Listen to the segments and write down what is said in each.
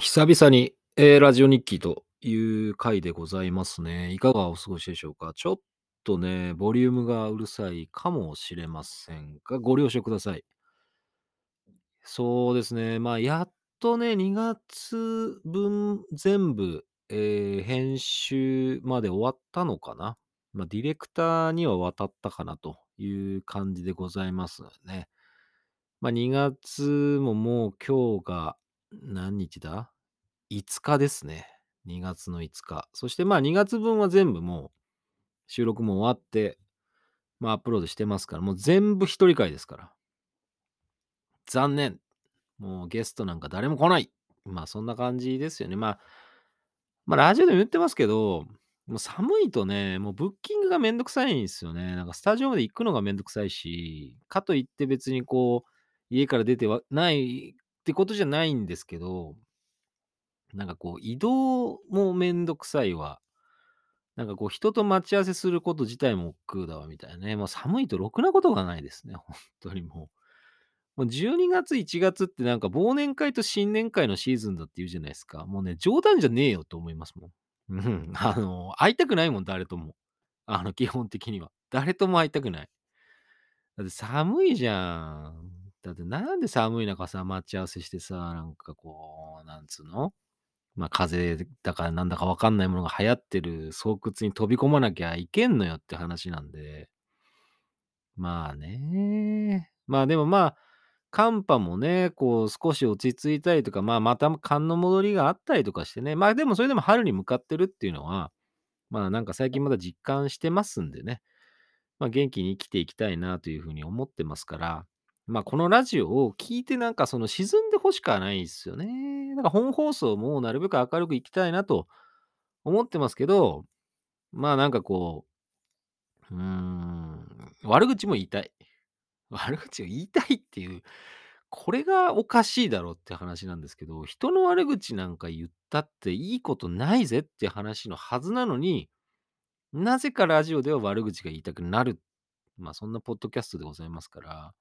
久々に、えーラジオ日記という回でございますね。いかがお過ごしでしょうか？ちょっとね、ボリュームがうるさいかもしれませんが、ご了承ください。そうですね。まあ、やっとね、2月分全部、えー編集まで終わったのかな？まあ、ディレクターには渡ったかなという感じでございますね。まあ、2月ももう今日が何日だ ?5 日ですね。2月の5日。そしてまあ2月分は全部もう収録も終わって、まあアップロードしてますから、もう全部一人会ですから。残念。もうゲストなんか誰も来ない。まあそんな感じですよね。まあ、まあラジオでも言ってますけど、もう寒いとね、もうブッキングがめんどくさいんですよね。なんかスタジオまで行くのがめんどくさいし、かといって別にこう、家から出てはないってことじゃないんですけど、なんかこう移動もめんどくさいわ。なんかこう人と待ち合わせすること自体も億劫だわみたいなね。もう寒いとろくなことがないですね。本当にもう。もう12月、1月ってなんか忘年会と新年会のシーズンだって言うじゃないですか。もうね、冗談じゃねえよと思いますもん。うん。あの、会いたくないもん、誰とも。あの、基本的には。誰とも会いたくない。だって寒いじゃん。だってなんで寒い中さ、待ち合わせしてさ、なんかこう、なんつうのまあ、風邪だからなんだかわかんないものが流行ってる巣窟に飛び込まなきゃいけんのよって話なんで。まあね。まあでもまあ、寒波もね、こう少し落ち着いたりとか、まあまた寒の戻りがあったりとかしてね。まあでもそれでも春に向かってるっていうのは、まあなんか最近まだ実感してますんでね。まあ元気に生きていきたいなというふうに思ってますから、まあこのラジオを聞いてなんかその沈んでほしくはないですよね。なんか本放送もなるべく明るくいきたいなと思ってますけど、まあなんかこう、うーん、悪口も言いたい。悪口を言いたいっていう、これがおかしいだろうって話なんですけど、人の悪口なんか言ったっていいことないぜって話のはずなのに、なぜかラジオでは悪口が言いたくなる。まあそんなポッドキャストでございますから、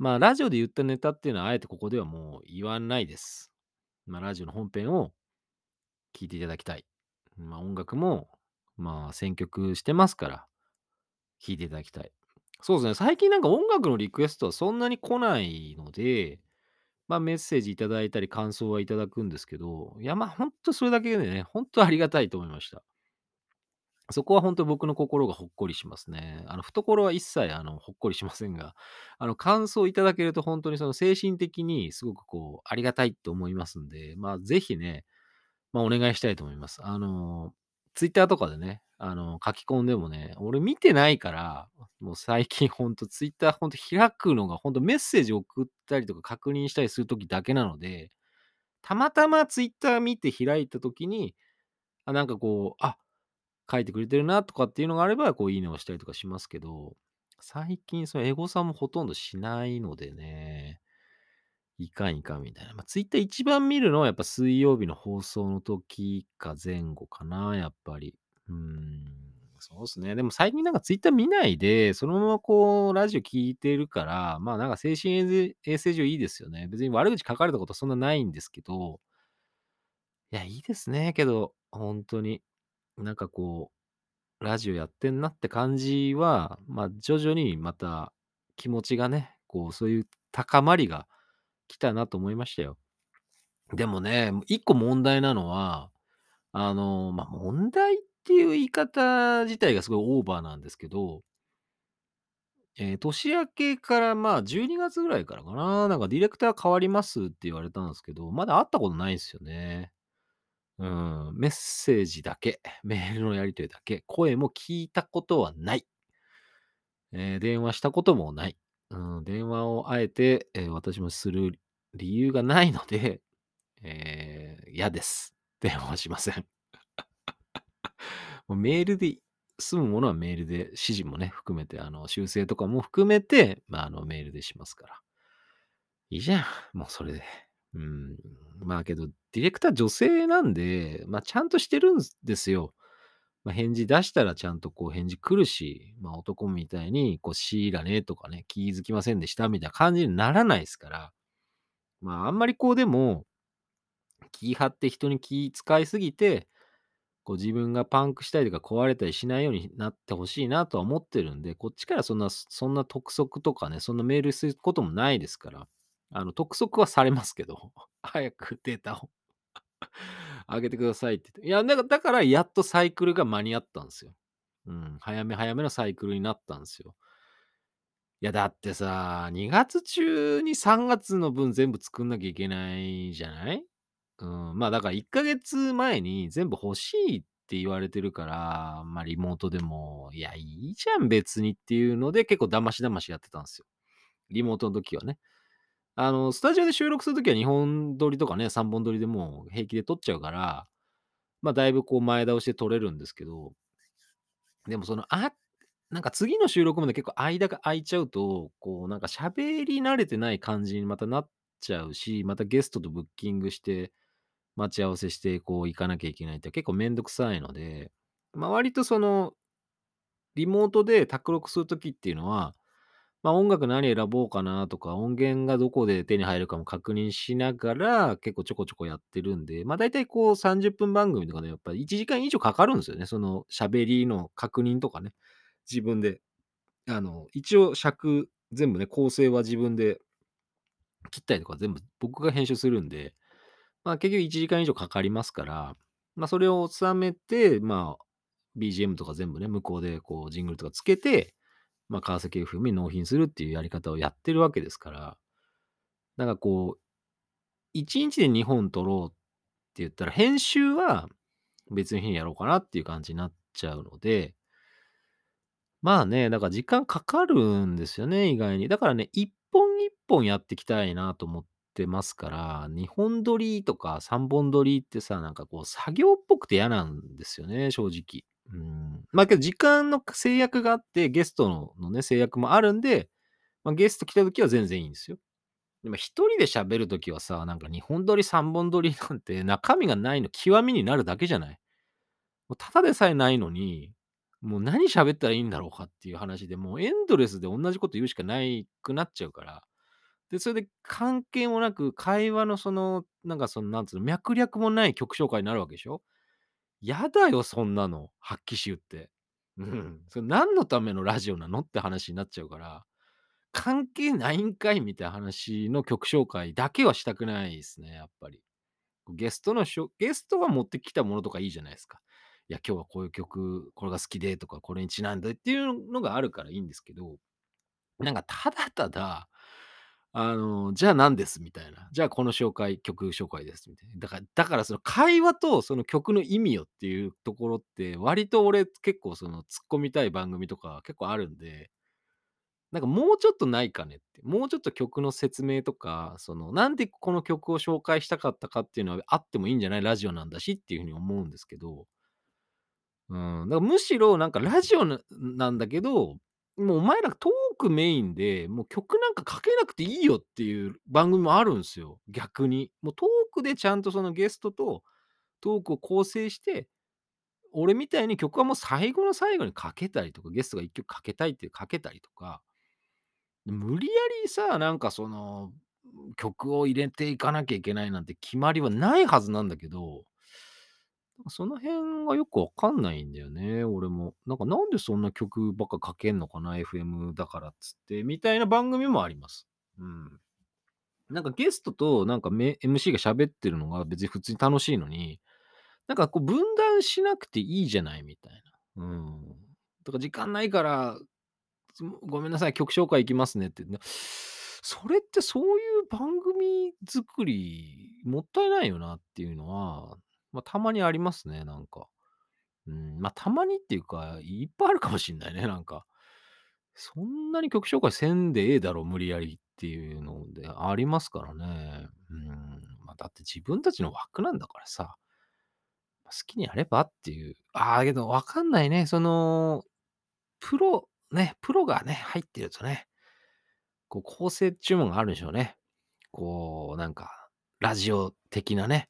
まあラジオで言ったネタっていうのはあえてここではもう言わないです。まあラジオの本編を聞いていただきたい。まあ音楽も、まあ選曲してますから、聴いていただきたい。そうですね、最近なんか音楽のリクエストはそんなに来ないので、まあメッセージいただいたり感想はいただくんですけど、いやまあほんとそれだけでね、ほんとありがたいと思いました。そこは本当僕の心がほっこりしますね。あの、懐は一切あのほっこりしませんが、あの、感想いただけると本当にその精神的にすごくこう、ありがたいと思いますんで、まあぜひね、まあお願いしたいと思います。あの、ツイッターとかでね、あの、書き込んでもね、俺見てないから、もう最近ほんとツイッターほんと開くのがほんとメッセージ送ったりとか確認したりするときだけなので、たまたまツイッター見て開いたときに、あ、なんかこう、あ、書いてくれてるなとかっていうのがあれば、こういいねをしたりとかしますけど、最近そのエゴさもほとんどしないのでね、いかんいかんみたいな。まあ、ツイッター一番見るのはやっぱ水曜日の放送の時か前後かな、やっぱり。うーん、そうですね。でも最近なんかツイッター見ないで、そのままこう、ラジオ聞いてるから、まあなんか精神衛生衛生上いいですよね。別に悪口書かれたことはそんなないんですけど、いや、いいですね。けど、本当に、なんかこう、ラジオやってんなって感じは、まあ徐々にまた気持ちがね、こう、そういう高まりが来たなと思いましたよ。でもね、一個問題なのは、あの、まあ、問題っていう言い方自体がすごいオーバーなんですけど、えー年明けからまあ12月ぐらいからかな、なんかディレクター変わりますって言われたんですけど、まだ会ったことないんですよね。うん、メッセージだけ、メールのやり取りだけ、声も聞いたことはない。えー電話したこともない。うん、電話をあえて、えー私もする理由がないので、えー嫌です。電話しません。もうメールで済むものはメールで、指示もね、含めて、あの、修正とかも含めて、まあ、あの、メールでしますから。いいじゃん。もうそれで。うん。まあけど、ディレクター女性なんで、まあちゃんとしてるんですよ。まあ、返事出したらちゃんとこう返事来るし、まあ男みたいに、こう、シーラねとかね、気づきませんでしたみたいな感じにならないですから。まああんまりこうでも、気張って人に気使いすぎて、こう自分がパンクしたりとか壊れたりしないようになってほしいなとは思ってるんで、こっちからそんな、そんな督促とかね、そんなメールすることもないですから、あの、督促はされますけど、早くデータを 上げてくださいって言って。いや、だからだからやっとサイクルが間に合ったんですよ。うん、早め早めのサイクルになったんですよ。いや、だってさ、2月中に3月の分全部作んなきゃいけないじゃない？うん、まあだから1ヶ月前に全部欲しいって言われてるから、まあリモートでも、いや、いいじゃん別にっていうので結構だましだましやってたんですよ。リモートの時はね。あの、スタジオで収録する時は2本撮りとかね、3本撮りでもう平気で撮っちゃうから、まあだいぶこう前倒しで撮れるんですけど、でもその、あなんか次の収録まで結構間が空いちゃうと、こうなんか喋り慣れてない感じにまたなっちゃうし、またゲストとブッキングして、待ち合わせして、こう行かなきゃいけないって結構めんどくさいので、まあ割とその、リモートで卓録するときっていうのは、まあ音楽何選ぼうかなとか、音源がどこで手に入るかも確認しながら、結構ちょこちょこやってるんで、まあ大体こう30分番組とかでやっぱり1時間以上かかるんですよね。その喋りの確認とかね。自分で。あの、一応尺、全部ね、構成は自分で切ったりとか全部僕が編集するんで、まあ結局1時間以上かかりますから、まあそれを収めて、まあ BGM とか全部ね、向こうでこうジングルとかつけて、まあ川崎 FM に納品するっていうやり方をやってるわけですから、なんかこう、1日で2本撮ろうって言ったら、編集は別の日にやろうかなっていう感じになっちゃうので、まあね、だから時間かかるんですよね、意外に。だからね、一本一本やっていきたいなと思ってますから、2本撮りとか3本撮りってさ、なんかこう作業っぽくて嫌なんですよね、正直。うん。まあけど時間の制約があって、ゲストのね、制約もあるんで、まあ、ゲスト来た時は全然いいんですよ。でも一人で喋る時はさ、なんか2本撮り3本撮りなんて中身がないの極みになるだけじゃない？もうただでさえないのに、もう何喋ったらいいんだろうかっていう話で、もうエンドレスで同じこと言うしかないくなっちゃうから。で、それで関係もなく、会話のその、なんかその、なんつうの、脈略もない曲紹介になるわけでしょ？やだよ、そんなの。発揮し言って。うん。それ何のためのラジオなの？って話になっちゃうから、関係ないんかい？みたいな話の曲紹介だけはしたくないですね、やっぱり。ゲストのしょ、ゲストが持ってきたものとかいいじゃないですか。いや、今日はこういう曲、これが好きでとか、これにちなんでっていうのがあるからいいんですけど、なんかただただ、あの、じゃあ何ですみたいな。じゃあこの紹介、曲紹介ですみたいな。だから、だからその会話とその曲の意味よっていうところって、割と俺結構その突っ込みたい番組とか結構あるんで、なんかもうちょっとないかねって。もうちょっと曲の説明とか、その、なんでこの曲を紹介したかったかっていうのはあってもいいんじゃない？ラジオなんだしっていうふうに思うんですけど、うん、だからむしろなんかラジオななんだけど、もうお前らトークメインで、もう曲なんかかけなくていいよっていう番組もあるんですよ、逆に。もうトークでちゃんとそのゲストとトークを構成して、俺みたいに曲はもう最後の最後にかけたりとか、ゲストが一曲かけたいってかけたりとか、無理やりさ、なんかその、曲を入れていかなきゃいけないなんて決まりはないはずなんだけど、その辺がよくわかんないんだよね、俺も。なんかなんでそんな曲ばっかかけんのかな、FM だからっつって、みたいな番組もあります。うん。なんかゲストとなんか MC が喋ってるのが別に普通に楽しいのに、なんかこう分断しなくていいじゃないみたいな。うん。とか時間ないから、ごめんなさい、曲紹介いきますねって。それってそういう番組作りもったいないよなっていうのは、まあ、たまにありますね、なんか。うん、まあ、たまにっていうか、いっぱいあるかもしんないね、なんか。そんなに曲紹介せんでええだろ、無理やりっていうのでありますからね。うん。まあ、だって自分たちの枠なんだからさ、好きにやればっていう。ああ、けどわかんないね。その、プロ、ね、プロがね、入ってるとね、こう構成注文があるんでしょうね。こう、なんか、ラジオ的なね、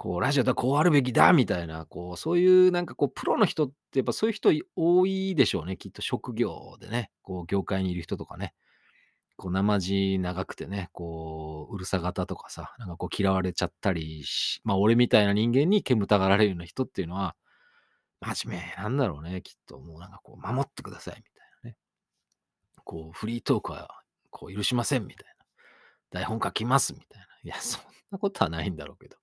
こう、ラジオだこうあるべきだみたいな、こう、そういうなんかこう、プロの人ってやっぱそういう人多いでしょうね、きっと職業でね、こう、業界にいる人とかね。こう、生地長くてね、こう、うるさ型とかさ、なんかこう嫌われちゃったりしまあ、俺みたいな人間に煙たがられるような人っていうのは、真面目なんだろうね、きっと。もうなんかこう、守ってくださいみたいなね。こう、フリートークは、こう、許しませんみたいな。台本書きますみたいな。いや、そんなことはないんだろうけど。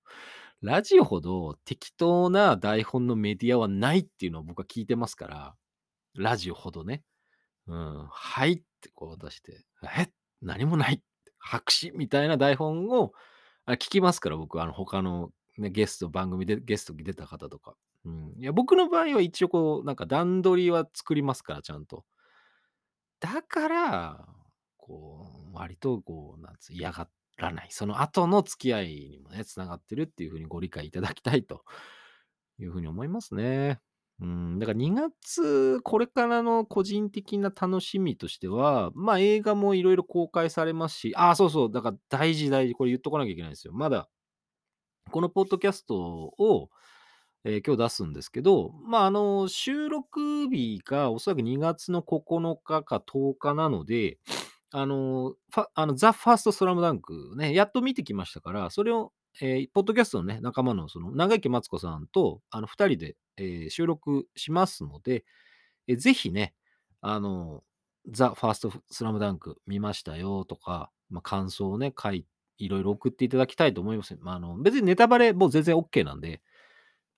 ラジオほど適当な台本のメディアはないっていうのを僕は聞いてますから、ラジオほどね。うん、はいってこう出して、え？何もない白紙みたいな台本を聞きますから、僕は、あの、他の、ね、ゲスト、番組でゲストに出た方とか。うん。いや、僕の場合は一応こう、なんか段取りは作りますから、ちゃんと。だから、こう、割とこう、なんつ、嫌がらない。その後の付き合いにもね、繋がってるっていう風にご理解いただきたいという風に思いますね。うん、だから2月、これからの個人的な楽しみとしては、まあ映画もいろいろ公開されますし、ああ、そうそう、だから大事大事、これ言っとかなきゃいけないんですよ。まだ、このポッドキャストを、えー今日出すんですけど、まああの、収録日がおそらく2月の9日か10日なので、あの、あのザ・ファースト・スラムダンクね、やっと見てきましたから、それを、えーポッドキャストのね、仲間のその長池マツコさんと、あの、2人で、えー収録しますので、えーぜひね、あの、ザ・ファースト・スラムダンク見ましたよとか、まあ、感想をね、書いいろいろ送っていただきたいと思います。まあ、あの別にネタバレも全然 OK なんで、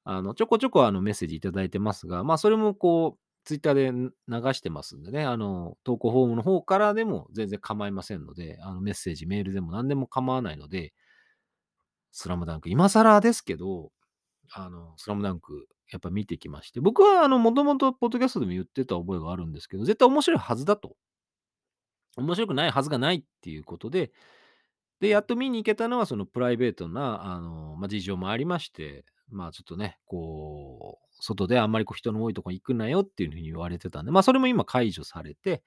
あのちょこちょこあのメッセージいただいてますが、まあ、それもこう、ツイッターで流してますんでね、あの、投稿フォームの方からでも全然構いませんので、あのメッセージ、メールでも何でも構わないので、スラムダンク、今更ですけど、あの、スラムダンク、やっぱ見てきまして、僕はあの、もともとポッドキャストでも言ってた覚えがあるんですけど、絶対面白いはずだと。面白くないはずがないっていうことで、で、やっと見に行けたのは、そのプライベートな、あの、まあ、事情もありまして、まあ、ちょっとね、こう、外であんまりこう人の多いとこ行くなよっていうふうに言われてたんで、まあ、それも今解除されて、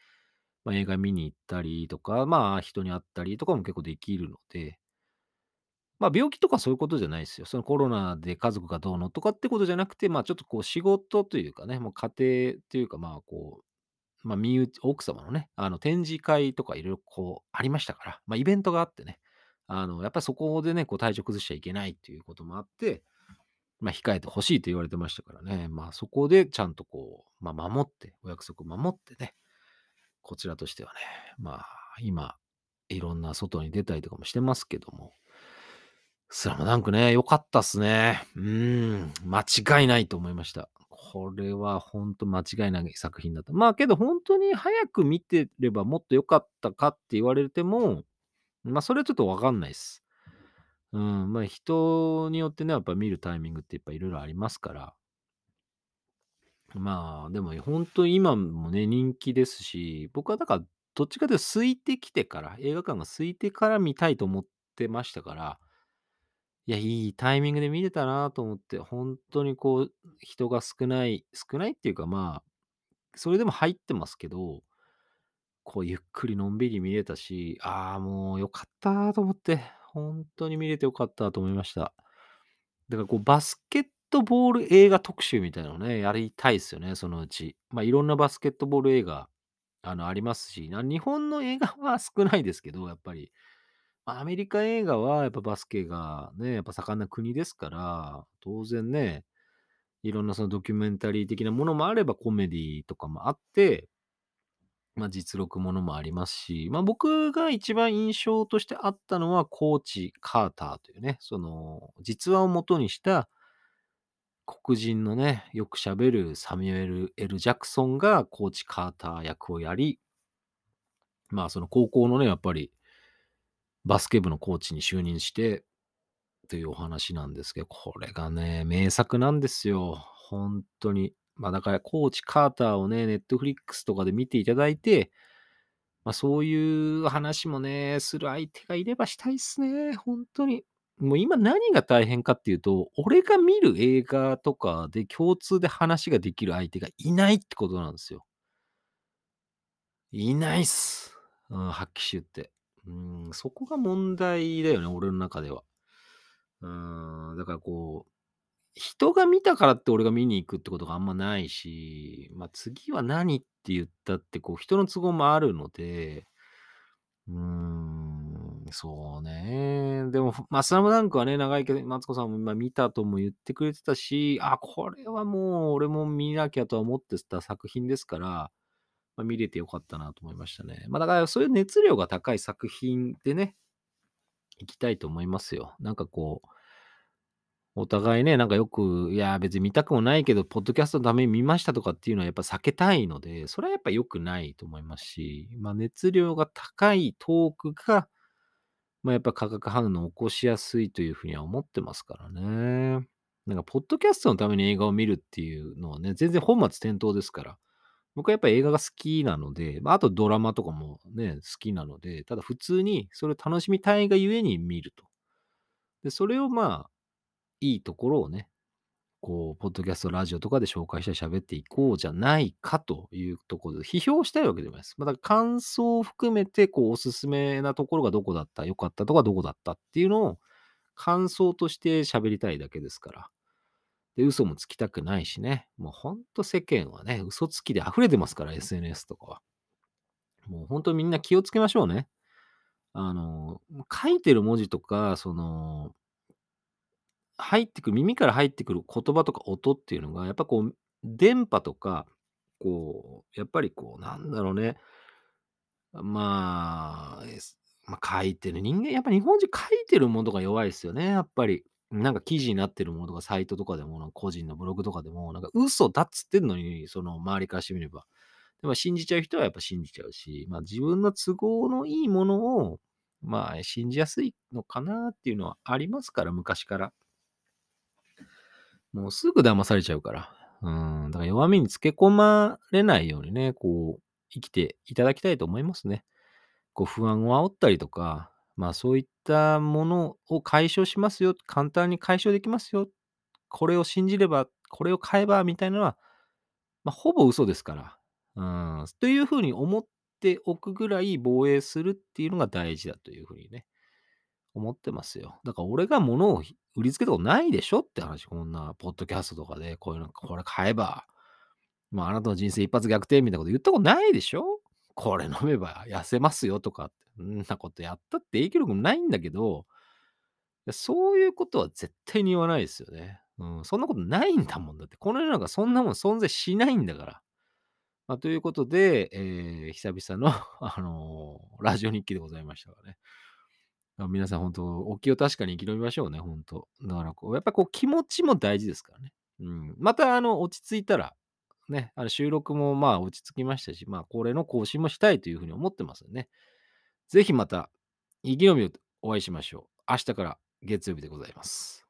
まあ、映画見に行ったりとか、まあ、人に会ったりとかも結構できるので、まあ、病気とかそういうことじゃないですよ。そのコロナで家族がどうのとかってことじゃなくて、まあ、ちょっとこう仕事というかね、もう家庭というか、まあ、こう、まあ、身内、奥様のね、あの、展示会とかいろいろこう、ありましたから、まあ、イベントがあってね、あの、やっぱりそこでね、こう、体調崩しちゃいけないっていうこともあって、まあ、控えてほしいと言われてましたからね、まあ、そこでちゃんとこう、まあ、守って、お約束守ってね、こちらとしてはね、まあ、今、いろんな外に出たりとかもしてますけども、スラムダンクね、良かったっすね。うん、間違いないと思いました。これは本当間違いない作品だった。まあけど本当に早く見てればもっと良かったかって言われても、まあそれはちょっとわかんないです。うん、まあ人によってね、やっぱ見るタイミングってやっぱいろいろありますから。まあでも本当に今もね、人気ですし、僕はだからどっちかというと空いてきてから、映画館が空いてから見たいと思ってましたから、いや、いいタイミングで見れたなと思って、本当にこう、人が少ない、少ないっていうかまあ、それでも入ってますけど、こうゆっくりのんびり見れたし、ああ、もう良かったと思って、本当に見れて良かったと思いました。だからこうバスケットボール映画特集みたいなのをね、やりたいですよね、そのうち。まあ、いろんなバスケットボール映画、あの、ありますし、な日本の映画 は少ないですけど、やっぱり。まアメリカ映画はやっぱバスケがね、やっぱ盛んな国ですから、当然ね、いろんなそのドキュメンタリー的なものもあればコメディとかもあって、まあ実録ものもありますし、まあ僕が一番印象としてあったのはコーチ・カーターというね、その実話を元にした黒人のね、よく喋るサミュエル・エル・ジャクソンがコーチ・カーター役をやり、まあその高校のね、やっぱりバスケ部のコーチに就任してというお話なんですけど、これがね、名作なんですよ。本当に。まあだから、コーチ・カーターをね、ネットフリックスとかで見ていただいて、まあそういう話もね、する相手がいればしたいっすね。本当に。もう今何が大変かっていうと、俺が見る映画とかで共通で話ができる相手がいないってことなんですよ。いないっす。うん、発揮集って。うん、そこが問題だよね、俺の中では。うん、だからこう、人が見たからって俺が見に行くってことがあんまないし、まあ次は何って言ったって、こう人の都合もあるので、うーん、そうね。でも、まあ、スラムダンクはね、長いけど、マツコさんも今見たとも言ってくれてたし、あ、これはもう俺も見なきゃとは思ってた作品ですから、まあ、見れてよかったなと思いましたね。まあ、だからそういう熱量が高い作品でね、行きたいと思いますよ。なんかこう、お互いね、なんかよく、いや、別に見たくもないけど、ポッドキャストのために見ましたとかっていうのはやっぱ避けたいので、それはやっぱ良くないと思いますし、まあ、熱量が高いトークが、まあ、やっぱ化学反応を起こしやすいというふうには思ってますからね。なんか、ポッドキャストのために映画を見るっていうのはね、全然本末転倒ですから。僕はやっぱ映画が好きなので、まあ、あとドラマとかもね、好きなので、ただ普通にそれを楽しみたいがゆえに見ると。で、それをまあ、いいところをね、こう、ポッドキャスト、ラジオとかで紹介して喋っていこうじゃないかというところで、批評したいわけでもないです。まあ、だから感想を含めて、こう、おすすめなところがどこだった、良かったとかどこだったっていうのを、感想として喋りたいだけですから。で、嘘もつきたくないしね。もうほんと世間はね、嘘つきで溢れてますから、SNS とかは。もうほんとみんな気をつけましょうね。あの、書いてる文字とか、その、入ってくる、耳から入ってくる言葉とか音っていうのが、やっぱこう、電波とか、こう、やっぱりこう、なんだろうね。まあ、まあ、書いてる人間、やっぱ日本人書いてるものが弱いですよね、やっぱり。なんか記事になってるものとか、サイトとかでも、なんか個人のブログとかでも、なんか嘘だっつってんのに、その周りからしてみれば。でも信じちゃう人はやっぱ信じちゃうし、まあ自分の都合のいいものを、まあ信じやすいのかなっていうのはありますから、昔から。もうすぐ騙されちゃうから。うん。だから弱みにつけ込まれないようにね、こう、生きていただきたいと思いますね。こう、不安を煽ったりとか、まあそういったものを解消しますよ。簡単に解消できますよ。これを信じれば、これを買えば、みたいなのは、まあほぼ嘘ですから。うん。というふうに思っておくぐらい防衛するっていうのが大事だというふうにね、思ってますよ。だから俺が物を売りつけたことないでしょって話。こんなポッドキャストとかで、こういうの、これ買えば、まああなたの人生一発逆転みたいなこと言ったことないでしょこれ飲めば痩せますよとかって。そんなことやったって影響力もないんだけど、そういうことは絶対に言わないですよね。うん、そんなことないんだもんだって。この世の中そんなもん存在しないんだから。まあ、ということで、えー久々の、あのーラジオ日記でございましたがね。皆さん本当、お気を確かに生き延びましょうね、本当。だからこう、やっぱこう気持ちも大事ですからね。うん。また、あの、落ち着いたら、ね、あの収録もまあ落ち着きましたし、まあ、これの更新もしたいというふうに思ってますよね。ぜひまた、意気込みをお会いしましょう。明日から月曜日でございます。